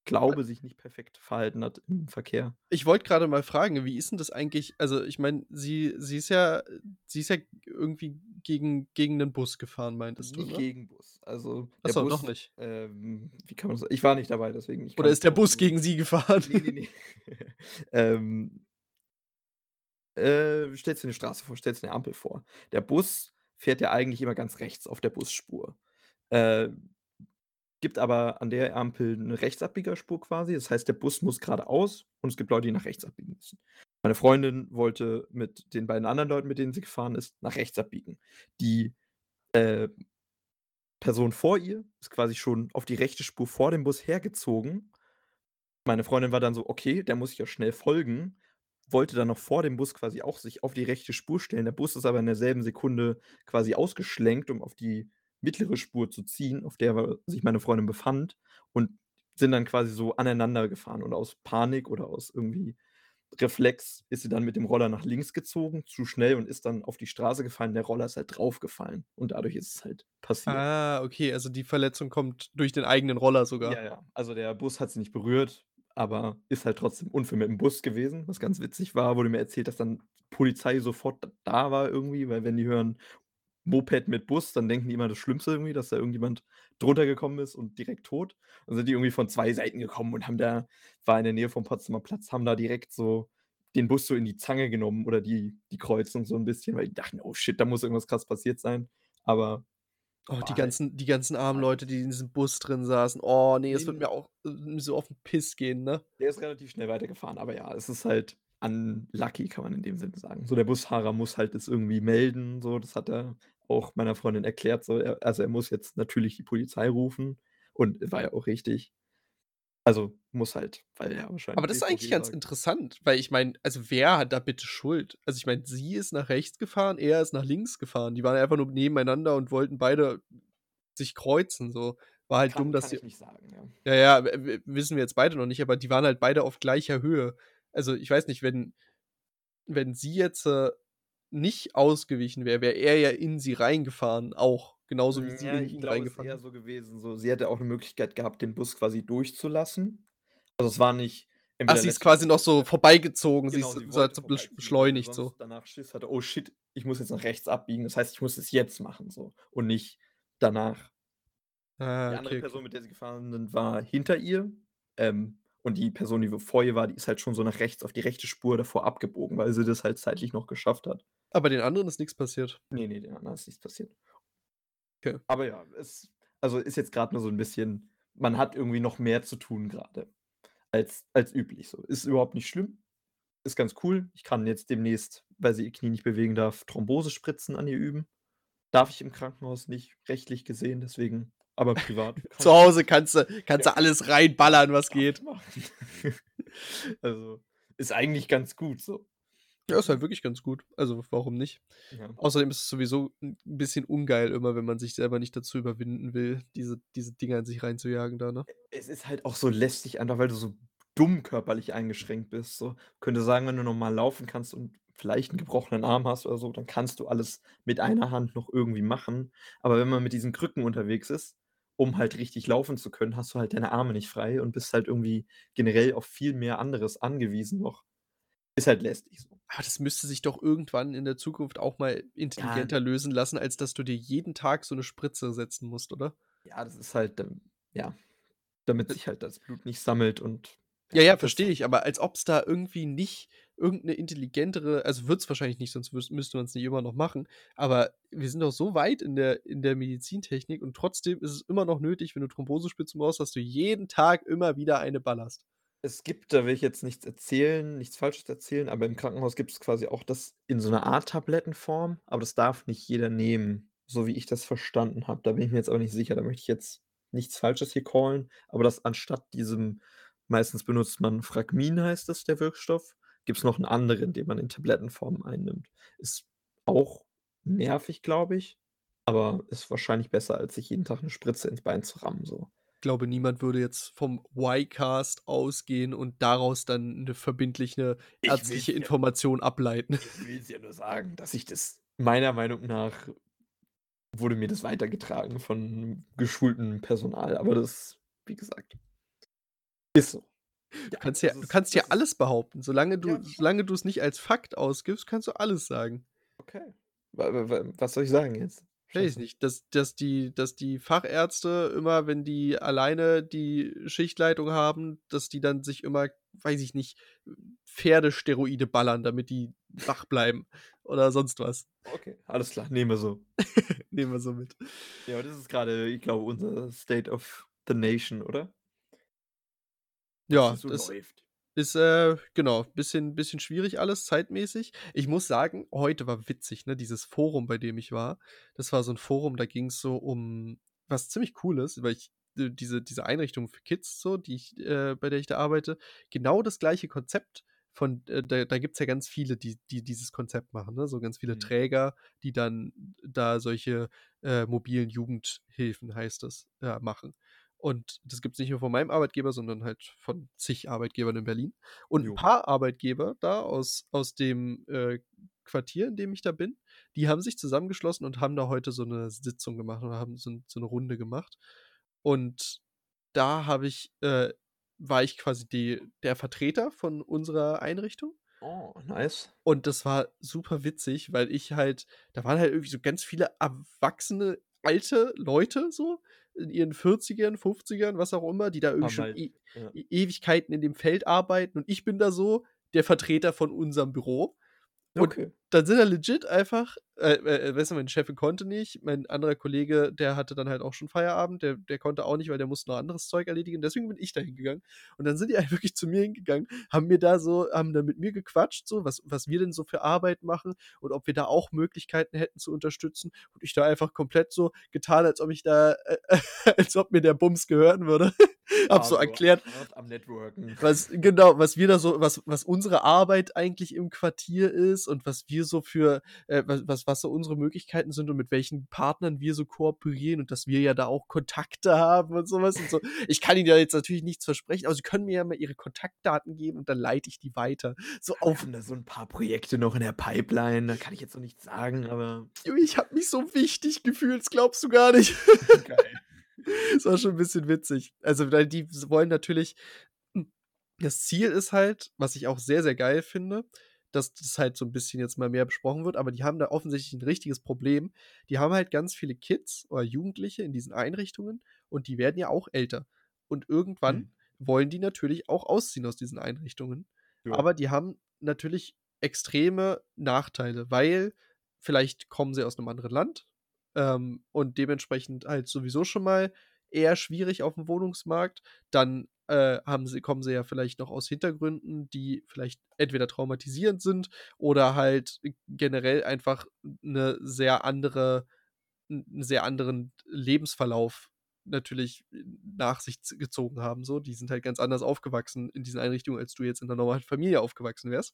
glaube, sich nicht perfekt verhalten hat im Verkehr. Ich wollte grade mal fragen, wie ist 'n das eigentlich also, ich meine, sie sie ist ja sie ist ja irgendwie gegen gegen 'nen Bus gefahren, meintest du, Nicht ne? gegen Bus. Also, der so, noch Bus, nicht. ähm, wie kann man das ich war nicht dabei, deswegen ich Oder ist der nicht Bus gegen sie gefahren? Ne, ne, ne. Ähm äh, stellst dir 'ne Straße vor, stellst dir 'ne Ampel vor. Der Bus fährt ja eigentlich immer ganz rechts auf der Busspur. Äh, gibt aber an der Ampel 'ne Rechtsabbiegerspur quasi. Das heißt, der Bus muss geradeaus und es gibt Leute, die nach rechts abbiegen müssen. Meine Freundin wollte mit den beiden anderen Leuten, mit denen sie gefahren ist, nach rechts abbiegen. Die, äh, Person vor ihr ist quasi schon auf die rechte Spur vor dem Bus hergezogen. Meine Freundin war dann so: „Okay, der muss ich ja schnell folgen.“ Wollte dann noch vor dem Bus quasi auch sich auf die rechte Spur stellen. Der Bus ist aber in derselben Sekunde quasi ausgeschlenkt, um auf die mittlere Spur zu ziehen, auf der sich meine Freundin befand und sind dann quasi so aneinander gefahren und aus Panik oder aus irgendwie Reflex ist sie dann mit dem Roller nach links gezogen, zu schnell und ist dann auf die Straße gefallen. Der Roller ist halt draufgefallen und dadurch ist es halt passiert. Ah, okay, also die Verletzung kommt durch den eigenen Roller sogar. Ja, ja. Also, der Bus hat sie nicht berührt, aber ist halt trotzdem Unfall mit'm Bus gewesen. Was ganz witzig war, wurde mir erzählt, dass dann Polizei sofort da war irgendwie, weil wenn die hören: „Moped mit Bus“, dann denken die immer das Schlimmste irgendwie, dass da irgendjemand drunter gekommen ist und direkt tot. Dann sind die irgendwie von 2 Seiten gekommen und haben da war in der Nähe vom Potsdamer Platz, haben da direkt so den Bus so in die Zange genommen oder die die Kreuzung so 'n bisschen, weil die dachten: „Oh shit, da muss irgendwas krass passiert sein.“ Aber Oh, die ganzen die ganzen armen Leute, die in diesem Bus drin saßen. Oh ne, Ne, es ne. mir auch, äh, so auf 'n Piss gehen, ne? Der ist relativ schnell weitergefahren, aber ja, es ist halt unlucky, kann man in dem Sinne sagen. So, der Busfahrer muss halt das irgendwie melden, so. Das hat er auch meiner Freundin erklärt, so. Er also, er muss jetzt natürlich die Polizei rufen und war ja auch richtig. Also, muss halt, weil er Aber wahrscheinlich das ist eigentlich ganz sagt. interessant, weil ich meine also, wer hat da bitte Schuld? Also, ich meine, sie ist nach rechts gefahren, er ist nach links gefahren. Die waren einfach nur nebeneinander und wollten beide sich kreuzen so. War halt dumm, Kann dass kann sie ich nicht sagen, ja. ja, ja, wissen wir jetzt beide noch nicht, aber die waren halt beide auf gleicher Höhe. Also, ich weiß nicht, wenn wenn sie jetzt, äh, nicht ausgewichen wäre, wäre er ja in sie reingefahren auch, genauso wie Hm, sie ja, in ihn glaube, es ist reingefahren eher ist. so gewesen, so sie hätte auch 'ne Möglichkeit gehabt, den Bus quasi durchzulassen. Also, es war nicht Ach, sie ist quasi noch so vorbeigezogen. Sie ist Genau, so sie so wollte so sie beschleunigt so. danach Schiss hatte: „Oh shit, ich muss jetzt nach rechts abbiegen. Das heißt, ich muss es jetzt machen“, so und nicht danach. Ah, Die andere okay, okay. Person, mit der sie gefahren sind, war hinter ihr, ähm, und die Person, die vor ihr war, die ist halt schon so nach rechts auf die rechte Spur davor abgebogen, weil sie das halt zeitlich noch geschafft hat. Aber den anderen ist nix passiert? Ne, ne, den anderen ist nichts passiert. Okay. Aber ja, es also, ist jetzt grad nur so 'n bisschen man hat irgendwie noch mehr zu tun grade als als üblich so. Ist überhaupt nicht schlimm. Ist ganz cool. Ich kann jetzt demnächst, weil sie ihr Knie nicht bewegen darf, Thrombosespritzen an ihr üben. Darf ich im Krankenhaus nicht, rechtlich gesehen, deswegen aber privat Zu Hause kannst du kannst Ja. du alles reinballern, was geht. Also, ist eigentlich ganz gut so. Ja, ist halt wirklich ganz gut. Also, warum nicht? Ja. Außerdem ist es sowieso 'n bisschen ungeil immer, wenn man sich selber nicht dazu überwinden will, diese diese Dinger in sich reinzujagen da, ne? Es ist halt auch so lästig, einfach weil du so dumm körperlich eingeschränkt bist, so. Könnte sagen, wenn du normal laufen kannst und vielleicht 'n gebrochenen Arm hast oder so, dann kannst du alles mit einer Hand noch irgendwie machen. Aber wenn man mit diesen Krücken unterwegs ist, um halt richtig laufen zu können, hast du halt deine Arme nicht frei und bist halt irgendwie generell auf viel mehr anderes angewiesen noch. Ist halt lästig so. Aber das müsste sich doch irgendwann in der Zukunft auch mal Ja. intelligenter lösen lassen, als dass du dir jeden Tag so 'ne Spritze setzen musst, oder? Ja, das ist halt, ähm ja, damit sich halt das Blut nicht sammelt und Ja, ja, ja, verstehe ich, aber als ob's da irgendwie nicht irgendeine intelligentere also, wird's wahrscheinlich nicht, sonst müsste man's nicht immer noch machen, aber wir sind doch so weit in der in der Medizintechnik und trotzdem ist es immer noch nötig, wenn du Thrombosespitzen brauchst, dass du jeden Tag immer wieder eine ballerst. Es gibt da will ich jetzt nichts erzählen nichts Falsches erzählen, aber im Krankenhaus gibt's quasi auch das in so 'ner Art Tablettenform, aber das darf nicht jeder nehmen, so wie ich das verstanden habe. Da bin ich mir jetzt aber nicht sicher, da möchte ich jetzt nichts Falsches hier callen, aber dass anstatt diesem meistens benutzt man Fragmin heißt das, der Wirkstoff, gibt's noch 'n anderen, den man in Tablettenform einnimmt. Ist auch nervig, glaube ich, aber ist wahrscheinlich besser, als sich jeden Tag 'ne Spritze ins Bein zu rammen so. Glaube, niemand würde jetzt vom Y-Cast ausgehen und daraus dann 'ne verbindliche ärztliche ja Information ableiten. ich will's ja nur sagen, dass ich das meiner Meinung nach wurde mir das weitergetragen von geschultem Personal, aber das, wie gesagt ist so. Du Ja, kannst ja du kannst ja alles behaupten. Solange du solange du's nicht als Fakt ausgibst, kannst du alles sagen. Okay. Wa wa wa was soll ich sagen jetzt? Weiß ich nicht, dass dass die dass die Fachärzte immer, wenn die alleine die Schichtleitung haben, dass die dann sich immer, weiß ich nicht, Pferdesteroide ballern, damit die wach bleiben oder sonst was. Okay, alles klar, nehmen wir so. Nehmen wir so mit. Ja, das ist grade, ich glaube, unser State of the Nation, oder? Was Ja, so das läuft. Ist, äh, genau, bisschen bisschen schwierig alles zeitmäßig. Ich muss sagen, heute war witzig, ne, dieses Forum, bei dem ich war. Das war so 'n Forum, da ging's so um was ziemlich Cooles, weil ich äh, diese diese Einrichtung für Kids so, die ich äh, bei der ich da arbeite, genau das gleiche Konzept von äh, da da gibt's ja ganz viele, die die dieses Konzept machen, ne? So ganz viele Mhm. Träger, die dann da solche, äh, mobilen Jugendhilfen, heißt das, ja, machen. Und das gibt's nicht nur von meinem Arbeitgeber, sondern halt von zig Arbeitgebern in Berlin. Und Jo. paar Arbeitgeber da aus aus dem, äh, Quartier, in dem ich da bin, die haben sich zusammengeschlossen und haben da heute so 'ne Sitzung gemacht oder haben so so 'ne Runde gemacht. Und da habe ich äh, war ich quasi die der Vertreter von unserer Einrichtung. Oh, nice. Und das war super witzig, weil ich halt da waren halt irgendwie so ganz viele erwachsene, alte Leute so in ihren 40ern, 50ern, was auch immer, die da irgendwie schon E ja. E Ewigkeiten in dem Feld arbeiten und ich bin da so der Vertreter von unserem Büro. Und Okay. dann sind da legit einfach äh, äh, weißt du, meine Chefin konnte nicht, mein anderer Kollege, der hatte dann halt auch schon Feierabend, der der konnte auch nicht, weil der musste noch anderes Zeug erledigen. Deswegen bin ich da hingegangen. Und dann sind die halt wirklich zu mir hingegangen, haben mir da so haben dann mit mir gequatscht, so, was was wir denn so für Arbeit machen und ob wir da auch Möglichkeiten hätten zu unterstützen. Und ich da einfach komplett so getan, als ob ich da äh, als ob mir der Bums gehören würde. Habe so erklärt was genau, was wir da so was was unsere Arbeit eigentlich im Quartier ist und was wir so für äh, was was so unsere Möglichkeiten sind und mit welchen Partnern wir so kooperieren und dass wir ja da auch Kontakte haben und so was und so. Ich kann Ihnen ja jetzt natürlich nichts versprechen, aber Sie können mir ja mal Ihre Kontaktdaten geben und dann leite ich die weiter. So auf da so 'n paar Projekte noch in der Pipeline, da kann ich jetzt noch nichts sagen, aber ich habe mich so wichtig gefühlt, das glaubst du gar nicht. Geil. Das war schon 'n bisschen witzig. Also, weil die wollen natürlich hm, das Ziel ist halt, was ich auch sehr, sehr geil finde, dass das halt so 'n bisschen jetzt mal mehr besprochen wird, aber die haben da offensichtlich 'n richtiges Problem. Die haben halt ganz viele Kids oder Jugendliche in diesen Einrichtungen und die werden ja auch älter. Und irgendwann Mhm. wollen die natürlich auch ausziehen aus diesen Einrichtungen. Ja. Aber die haben natürlich extreme Nachteile, weil vielleicht kommen sie aus 'nem anderen Land, ähm, und dementsprechend halt sowieso schon mal eher schwierig aufm Wohnungsmarkt. Dann, äh, haben sie kommen sie ja vielleicht noch aus Hintergründen, die vielleicht entweder traumatisierend sind oder halt generell einfach 'ne sehr andere 'n 'n sehr anderen Lebensverlauf natürlich nach sich gezogen haben so. Die sind halt ganz anders aufgewachsen in diesen Einrichtungen, als du jetzt in 'ner normalen Familie aufgewachsen wärst.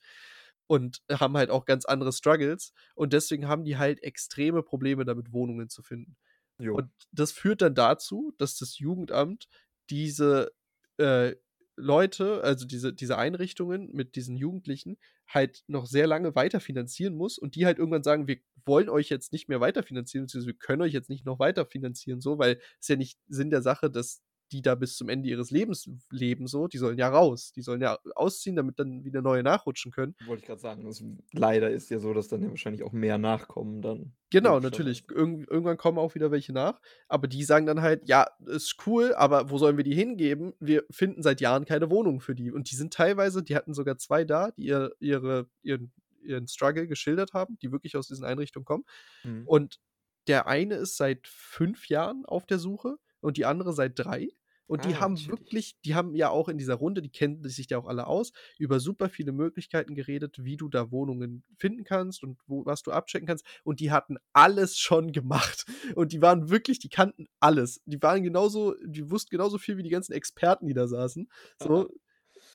Und haben halt auch ganz andere Struggles. Und deswegen haben die halt extreme Probleme damit, Wohnungen zu finden. Jo. Und das führt dann dazu, dass das Jugendamt diese, äh, Leute, also diese diese Einrichtungen mit diesen Jugendlichen halt noch sehr lange weiterfinanzieren muss und die halt irgendwann sagen: „Wir wollen euch jetzt nicht mehr weiterfinanzieren, beziehungsweise wir können euch jetzt nicht noch weiterfinanzieren so, weil ist ja nicht Sinn der Sache, dass die da bis zum Ende ihres Lebens leben so, die sollen ja raus. Die sollen ja ausziehen, damit dann wieder neue nachrutschen können. Wollte ich grad sagen, das leider ist ja so, dass dann ja wahrscheinlich auch mehr nachkommen dann. Genau, natürlich. Irgend irgendwann kommen auch wieder welche nach, aber die sagen dann halt: „Ja, ist cool, aber wo sollen wir die hingeben? Wir finden seit Jahren keine Wohnung für die.“ Und die sind teilweise die hatten sogar 2 da, die ihr ihre ihren ihren Struggle geschildert haben, die wirklich aus diesen Einrichtungen kommen. Mhm. Und der eine ist seit 5 Jahren auf der Suche und die andere seit 3. Und die Ah, haben chillig. wirklich die haben ja auch in dieser Runde, die kennen sich ja auch alle aus, über super viele Möglichkeiten geredet, wie du da Wohnungen finden kannst und wo was du abchecken kannst. Und die hatten alles schon gemacht. Und die waren wirklich die kannten alles. Die waren genauso die wussten genauso viel wie die ganzen Experten, die da saßen, so.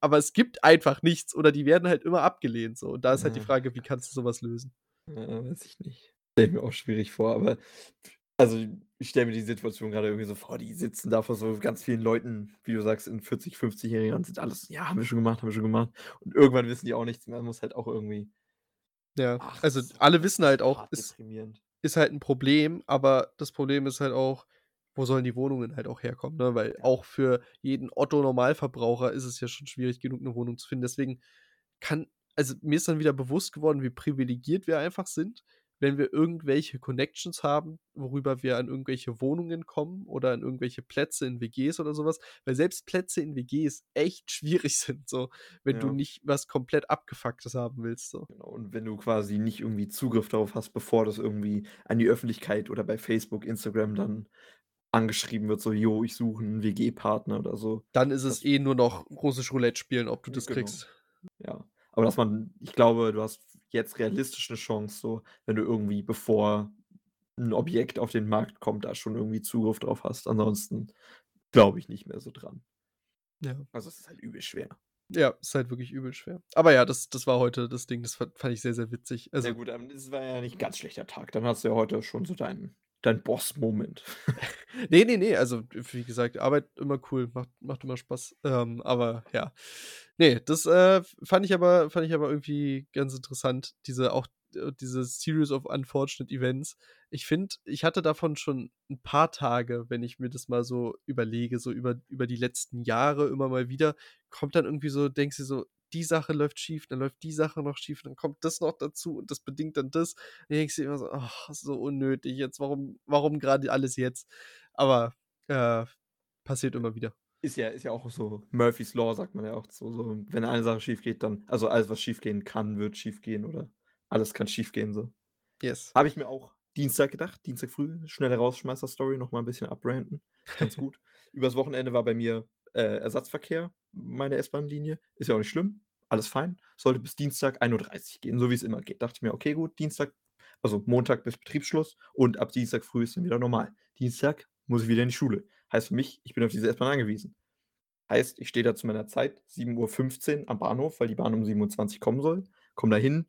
Aber es gibt einfach nichts oder die werden halt immer abgelehnt so. Und da ist halt die Ja, Frage, wie kannst du so was lösen? Ja, weiß ich nicht. Stelle ich mir auch schwierig vor, aber also, ich stelle mir die Situation grade irgendwie so vor, die sitzen da vor so ganz vielen Leuten, wie du sagst, in 40, 50-jährigen Jahren sind alles: „Ja, haben wir schon gemacht, haben wir schon gemacht.“ Und irgendwann wissen die auch nichts mehr, muss halt auch irgendwie Ja, ach, also, alle wissen ist halt auch, deprimierend. ist halt 'n Problem, aber das Problem ist halt auch, wo sollen die Wohnungen halt auch herkommen, ne? Weil Ja. auch für jeden Otto-Normalverbraucher ist es ja schon schwierig genug, 'ne Wohnung zu finden. Deswegen kann also, mir ist dann wieder bewusst geworden, wie privilegiert wir einfach sind, wenn wir irgendwelche Connections haben, worüber wir an irgendwelche Wohnungen kommen oder an irgendwelche Plätze in WGs oder so was. Weil selbst Plätze in WGs echt schwierig sind so, wenn du Ja. nicht was komplett Abgefucktes haben willst so. Genau, und wenn du quasi nicht irgendwie Zugriff darauf hast, bevor das irgendwie an die Öffentlichkeit oder bei Facebook, Instagram dann angeschrieben wird, so: „Jo, ich suche 'n WG-Partner“ oder so. Dann ist es Das eh nur noch russisch Roulette spielen, ob du das Genau. kriegst. Ja. Aber dass man ich glaube, du hast jetzt realistisch 'ne Chance so, wenn du irgendwie, bevor 'n Objekt auf den Markt kommt, da schon irgendwie Zugriff drauf hast. Ansonsten glaube ich nicht mehr so dran. Ja. Also, es ist halt übel schwer. Ja, ist halt wirklich übel schwer. Aber ja, das das war heute das Ding, das fand ich sehr, sehr witzig. Also gut, ähm, es war ja nicht 'n ganz schlechter Tag. Dann hast du ja heute schon so deinen deinen Boss-Moment. Ne, ne, ne, also, wie gesagt, Arbeit immer cool, macht macht immer Spaß. Ähm, aber ja. Ne, das, äh, fand ich aber fand ich aber irgendwie ganz interessant, diese auch äh, diese Series of Unfortunate Events. Ich finde, ich hatte davon schon 'n paar Tage, wenn ich mir das mal so überlege, so über über die letzten Jahre immer mal wieder, kommt dann irgendwie so denkst dir so: „Die Sache läuft schief, dann läuft die Sache noch schief, dann kommt das noch dazu und das bedingt dann das.“ Dann denkst du immer so: „Ach, so unnötig jetzt, warum warum grade alles jetzt?“ Aber, äh, passiert immer wieder. Ist ja ist ja auch so Murphy's Law, sagt man ja auch so so. Wenn eine Sache schiefgeht, dann also, alles, was schiefgehen kann, wird schiefgehen oder alles kann schiefgehen so. Yes. Habe ich mir auch Dienstag gedacht, Dienstag früh, schnelle Rausschmeißer-Story, noch mal 'n bisschen abranten, ganz gut. Übers Wochenende war bei mir, äh, Ersatzverkehr, meine S-Bahn-Linie. Ist ja auch nicht schlimm, alles fein. Sollte bis Dienstag 1:30 gehen, so wie's immer geht. Dachte ich mir: „Okay, gut, Dienstag also, Montag bis Betriebsschluss und ab Dienstag früh ist dann wieder normal.“ Dienstag muss ich wieder in die Schule. Heißt für mich, ich bin auf diese S-Bahn angewiesen. Heißt, ich stehe da zu meiner Zeit, 7:15 am Bahnhof, weil die Bahn um 7:20 kommen soll, komme da hin.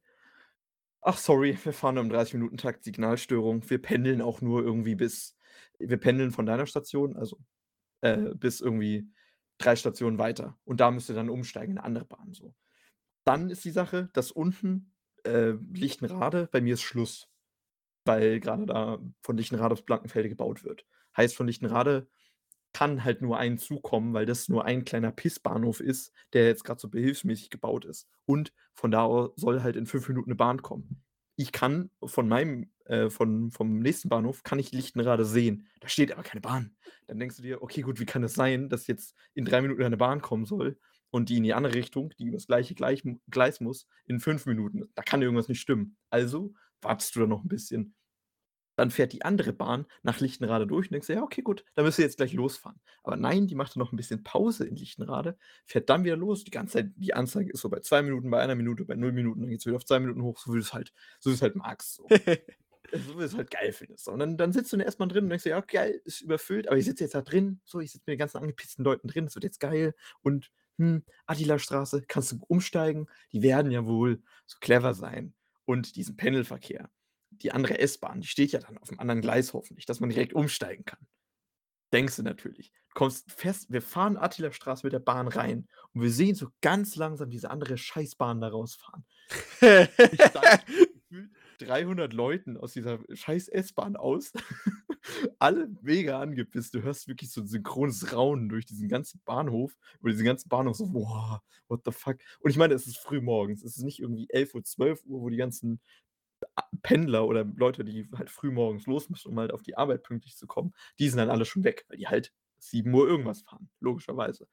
„Ach sorry, wir fahren im 30-Minuten-Takt, Signalstörung. Wir pendeln auch nur irgendwie bis wir pendeln von deiner Station, also, äh, bis irgendwie 3 Stationen weiter und da müsst ihr dann umsteigen in 'ne andere Bahn“, so. Dann ist die Sache, dass unten, äh, Lichtenrade bei mir ist Schluss, weil grade da von Lichtenrade bis Blankenfelde gebaut wird. Heißt, von Lichtenrade kann halt nur ein Zug kommen, weil das nur ein kleiner Pissbahnhof ist, der jetzt grad so behelfsmäßig gebaut ist. Und von da au soll halt in 5 Minuten 'ne Bahn kommen. Ich kann von meinem äh, von vom nächsten Bahnhof kann ich Lichtenrade sehen. Da steht aber keine Bahn. Dann denkst du dir: „Okay, gut, wie kann es sein, dass jetzt in 3 Minuten eine Bahn kommen soll und die in die andere Richtung, die übers gleiche Gleich Gleis muss, in 5 Minuten? Da kann irgendwas nicht stimmen.“ Also wartest du da noch 'n bisschen. Dann fährt die andere Bahn nach Lichtenrade durch und denkst dir: „Ja, okay, gut, dann müsst ihr jetzt gleich losfahren.“ Aber nein, die macht dann noch 'n bisschen Pause in Lichtenrade, fährt dann wieder los. Die ganze Zeit die Anzeige ist so bei 2 Minuten, bei 1 Minute, bei 0 Minuten, dann geht's wieder auf 2 Minuten hoch, so wie du's halt so wie du's halt magst so. So wie du's halt geil findest. Und dann dann sitzt du S-Bahn drin und denkst dir: „Ja, geil, ist überfüllt, aber ich sitze jetzt da drin, so, ich sitze mit den ganzen angepissten Leuten drin, das wird jetzt geil und, hm, Attilastraße, kannst du umsteigen?“ Die werden ja wohl so clever sein und diesen Pendelverkehr die andere S-Bahn, die steht ja dann auf'm anderen Gleis hoffentlich, dass man direkt umsteigen kann. Denkst du natürlich. Kommst fest wir fahren Attilastraße mit der Bahn rein und wir sehen so ganz langsam diese andere Scheißbahn da rausfahren. Ich gefühlt 300 Leuten aus dieser scheiß S-Bahn aus Alle mega angepisst. Du hörst wirklich so 'n synchrones Raunen durch diesen ganzen Bahnhof über diesen ganzen Bahnhof so: „Boah, what the fuck?“ Und ich meine, es ist frühmorgens. Es ist nicht irgendwie 11:00, 12:00, wo die ganzen a Pendler oder Leute, die halt frühmorgens los müssen, um halt auf die Arbeit pünktlich zu kommen, die sind dann alle schon weg, weil die halt 7:00 irgendwas fahren, logischerweise.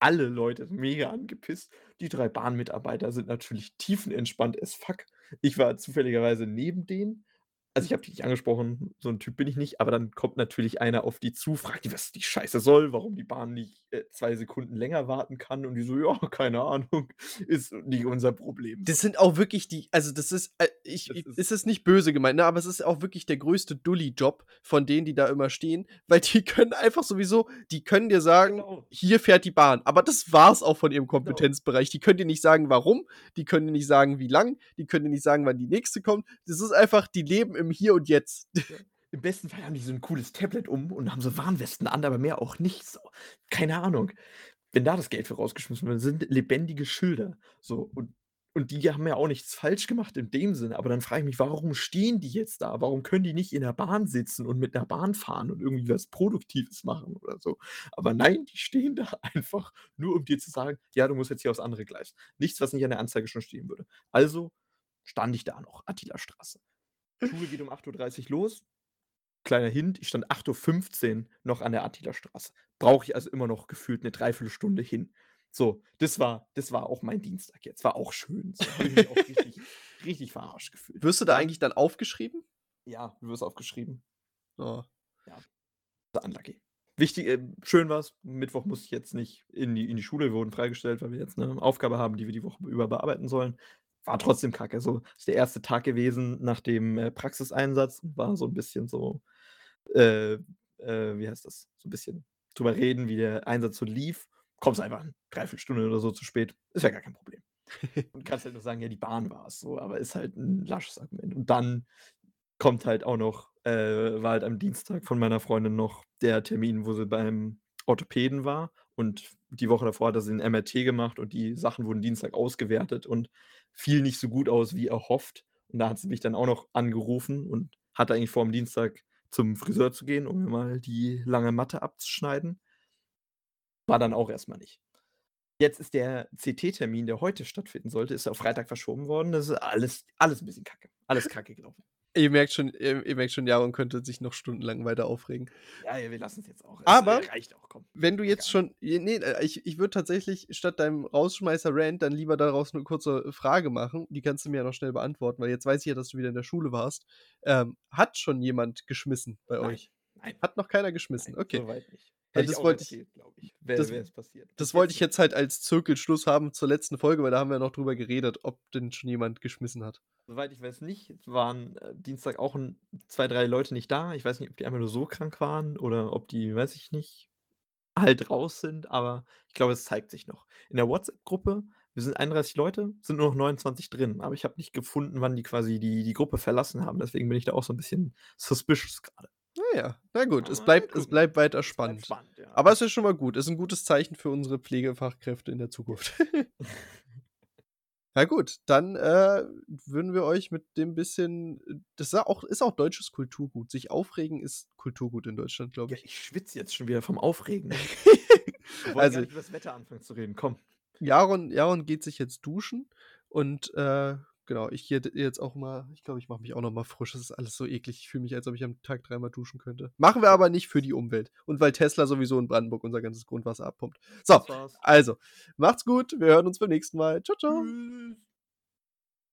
Alle Leute mega angepisst. Die 3 Bahnmitarbeiter sind natürlich tiefenentspannt as fuck. Ich war zufälligerweise neben denen. Also, ich habe die nicht angesprochen, so 'n Typ bin ich nicht, aber dann kommt natürlich einer auf die zu, fragt die, was die Scheiße soll, warum die Bahn nicht, äh, 2 Sekunden länger warten kann und die so: „Ja, keine Ahnung, ist nicht unser Problem.“ Das sind auch wirklich die also, das ist äh, ich Das ist es ist nicht böse gemeint, ne, aber es ist auch wirklich der größte Dulli-Job von denen, die da immer stehen, weil die können einfach sowieso die können dir sagen: Genau. „Hier fährt die Bahn“, aber das war's auch von ihrem Genau. Kompetenzbereich. Die können dir nicht sagen, warum, die können dir nicht sagen, wie lang, die können dir nicht sagen, wann die nächste kommt. Das ist einfach die leben im Hier und Jetzt. Im besten Fall haben die so 'n cooles Tablet um und haben so Warnwesten an, aber mehr auch nicht so. Keine Ahnung. Wenn da das Geld für rausgeschmissen wird, sind lebendige Schilder, so. Und und die haben ja auch nichts falsch gemacht in dem Sinne, aber dann frage ich mich: „Warum stehen die jetzt da? Warum können die nicht in der Bahn sitzen und mit 'ner Bahn fahren und irgendwie was Produktives machen oder so?“ Aber nein, die stehen da einfach, nur um dir zu sagen: „Ja, du musst jetzt hier aufs andere Gleis.“ Nichts, was nicht an der Anzeige schon stehen würde. Also stand ich da noch, Attilastraße. Schule geht um 8:30 los. Kleiner Hint, ich stand 8:15 noch an der Attilastraße. Brauche ich also immer noch gefühlt 'ne 3/4 Stunde hin. So, das war das war auch mein Dienstag jetzt. War auch schön. So, habe ich mich auch richtig richtig verarscht gefühlt. Wirst du da eigentlich dann aufgeschrieben? Ja, mir wird's aufgeschrieben. Oh. Ja, unlucky. Wichtig äh, schön war's, Mittwoch musste ich jetzt nicht in die in die Schule. Wir wurden freigestellt, weil wir jetzt 'ne Aufgabe haben, die wir die Woche über bearbeiten sollen. War trotzdem kacke so. Ist der 1. Tag gewesen nach dem, äh, Praxiseinsatz. War so 'n bisschen so, äh äh, wie heißt das? So 'n bisschen drüber reden, wie der Einsatz so lief. Kommst einfach 3/4 Stunde oder so zu spät, ist ja gar kein Problem. Und kannst halt nur sagen: „Ja, die Bahn war's“, so, aber ist halt 'n lasches Argument. Und dann kommt halt auch noch äh, war halt am Dienstag von meiner Freundin noch der Termin, wo sie beim Orthopäden war und die Woche davor hatte sie 'n MRT gemacht und die Sachen wurden Dienstag ausgewertet und fiel nicht so gut aus wie erhofft. Und da hat sie mich dann auch noch angerufen und hatte eigentlich vor, am Dienstag zum Friseur zu gehen, um mir mal die lange Matte abzuschneiden. War dann auch erst mal nicht. Jetzt ist der CT-Termin, der heute stattfinden sollte, ist auf Freitag verschoben worden. Das ist alles alles 'n bisschen kacke. Alles kacke gelaufen. Ihr merkt schon ihr ihr merkt schon, Jaron könnte sich noch stundenlang weiter aufregen. Ja, ja, wir lassen's jetzt auch. Es, Aber äh, reicht auch, komm. wenn du jetzt schon j ne, äh, ich ich würde tatsächlich statt deinem Rausschmeißer-Rant dann lieber daraus 'ne kurze Frage machen. Die kannst du mir ja noch schnell beantworten, weil jetzt weiß ich ja, dass du wieder in der Schule warst. Ähm, hat schon jemand geschmissen bei Nein, euch? nein. Hat noch keiner geschmissen? Nein, Okay. soweit nicht. Hätte das wollte ich glaube ich, wäre es passiert. das wollte jetzt ich jetzt halt als Zirkelschluss haben zur letzten Folge, weil da haben wir noch drüber geredet, ob denn schon jemand geschmissen hat. Soweit ich weiß nicht. Waren, äh, Dienstag auch 'n 2, 3 Leute nicht da. Ich weiß nicht, ob die einfach nur so krank waren oder ob die, weiß ich nicht, halt raus sind, aber ich glaube, es zeigt sich noch. In der WhatsApp-Gruppe wir sind 31 Leute, sind nur noch 29 drin, aber ich habe nicht gefunden, wann die quasi die die Gruppe verlassen haben. Deswegen bin ich da auch so 'n bisschen suspicious grade. Na ja, na gut, es bleibt es bleibt weiter Es bleibt spannend. spannend, ja. Aber es ist schon mal gut. Ist 'n gutes Zeichen für unsere Pflegefachkräfte in der Zukunft. Na gut, dann, äh, würden wir euch mit dem bisschen das ist auch ist auch deutsches Kulturgut. Sich aufregen ist Kulturgut in Deutschland, glaube Ja, ich. ich schwitze jetzt schon wieder vom Aufregen. Wir wollen Also nicht übers Wetter anfangen zu reden, komm. Jaron Jaron geht sich jetzt duschen und, äh, genau, ich gehe jetzt auch mal ich glaube, ich mache mich auch noch mal frisch. Das ist alles so eklig. Ich fühle mich, als ob ich am Tag dreimal duschen könnte. Machen wir aber nicht für die Umwelt und weil Tesla sowieso in Brandenburg unser ganzes Grundwasser abpumpt. So, also, macht's gut. Wir hören uns beim nächsten Mal. Tschau. Tschüss.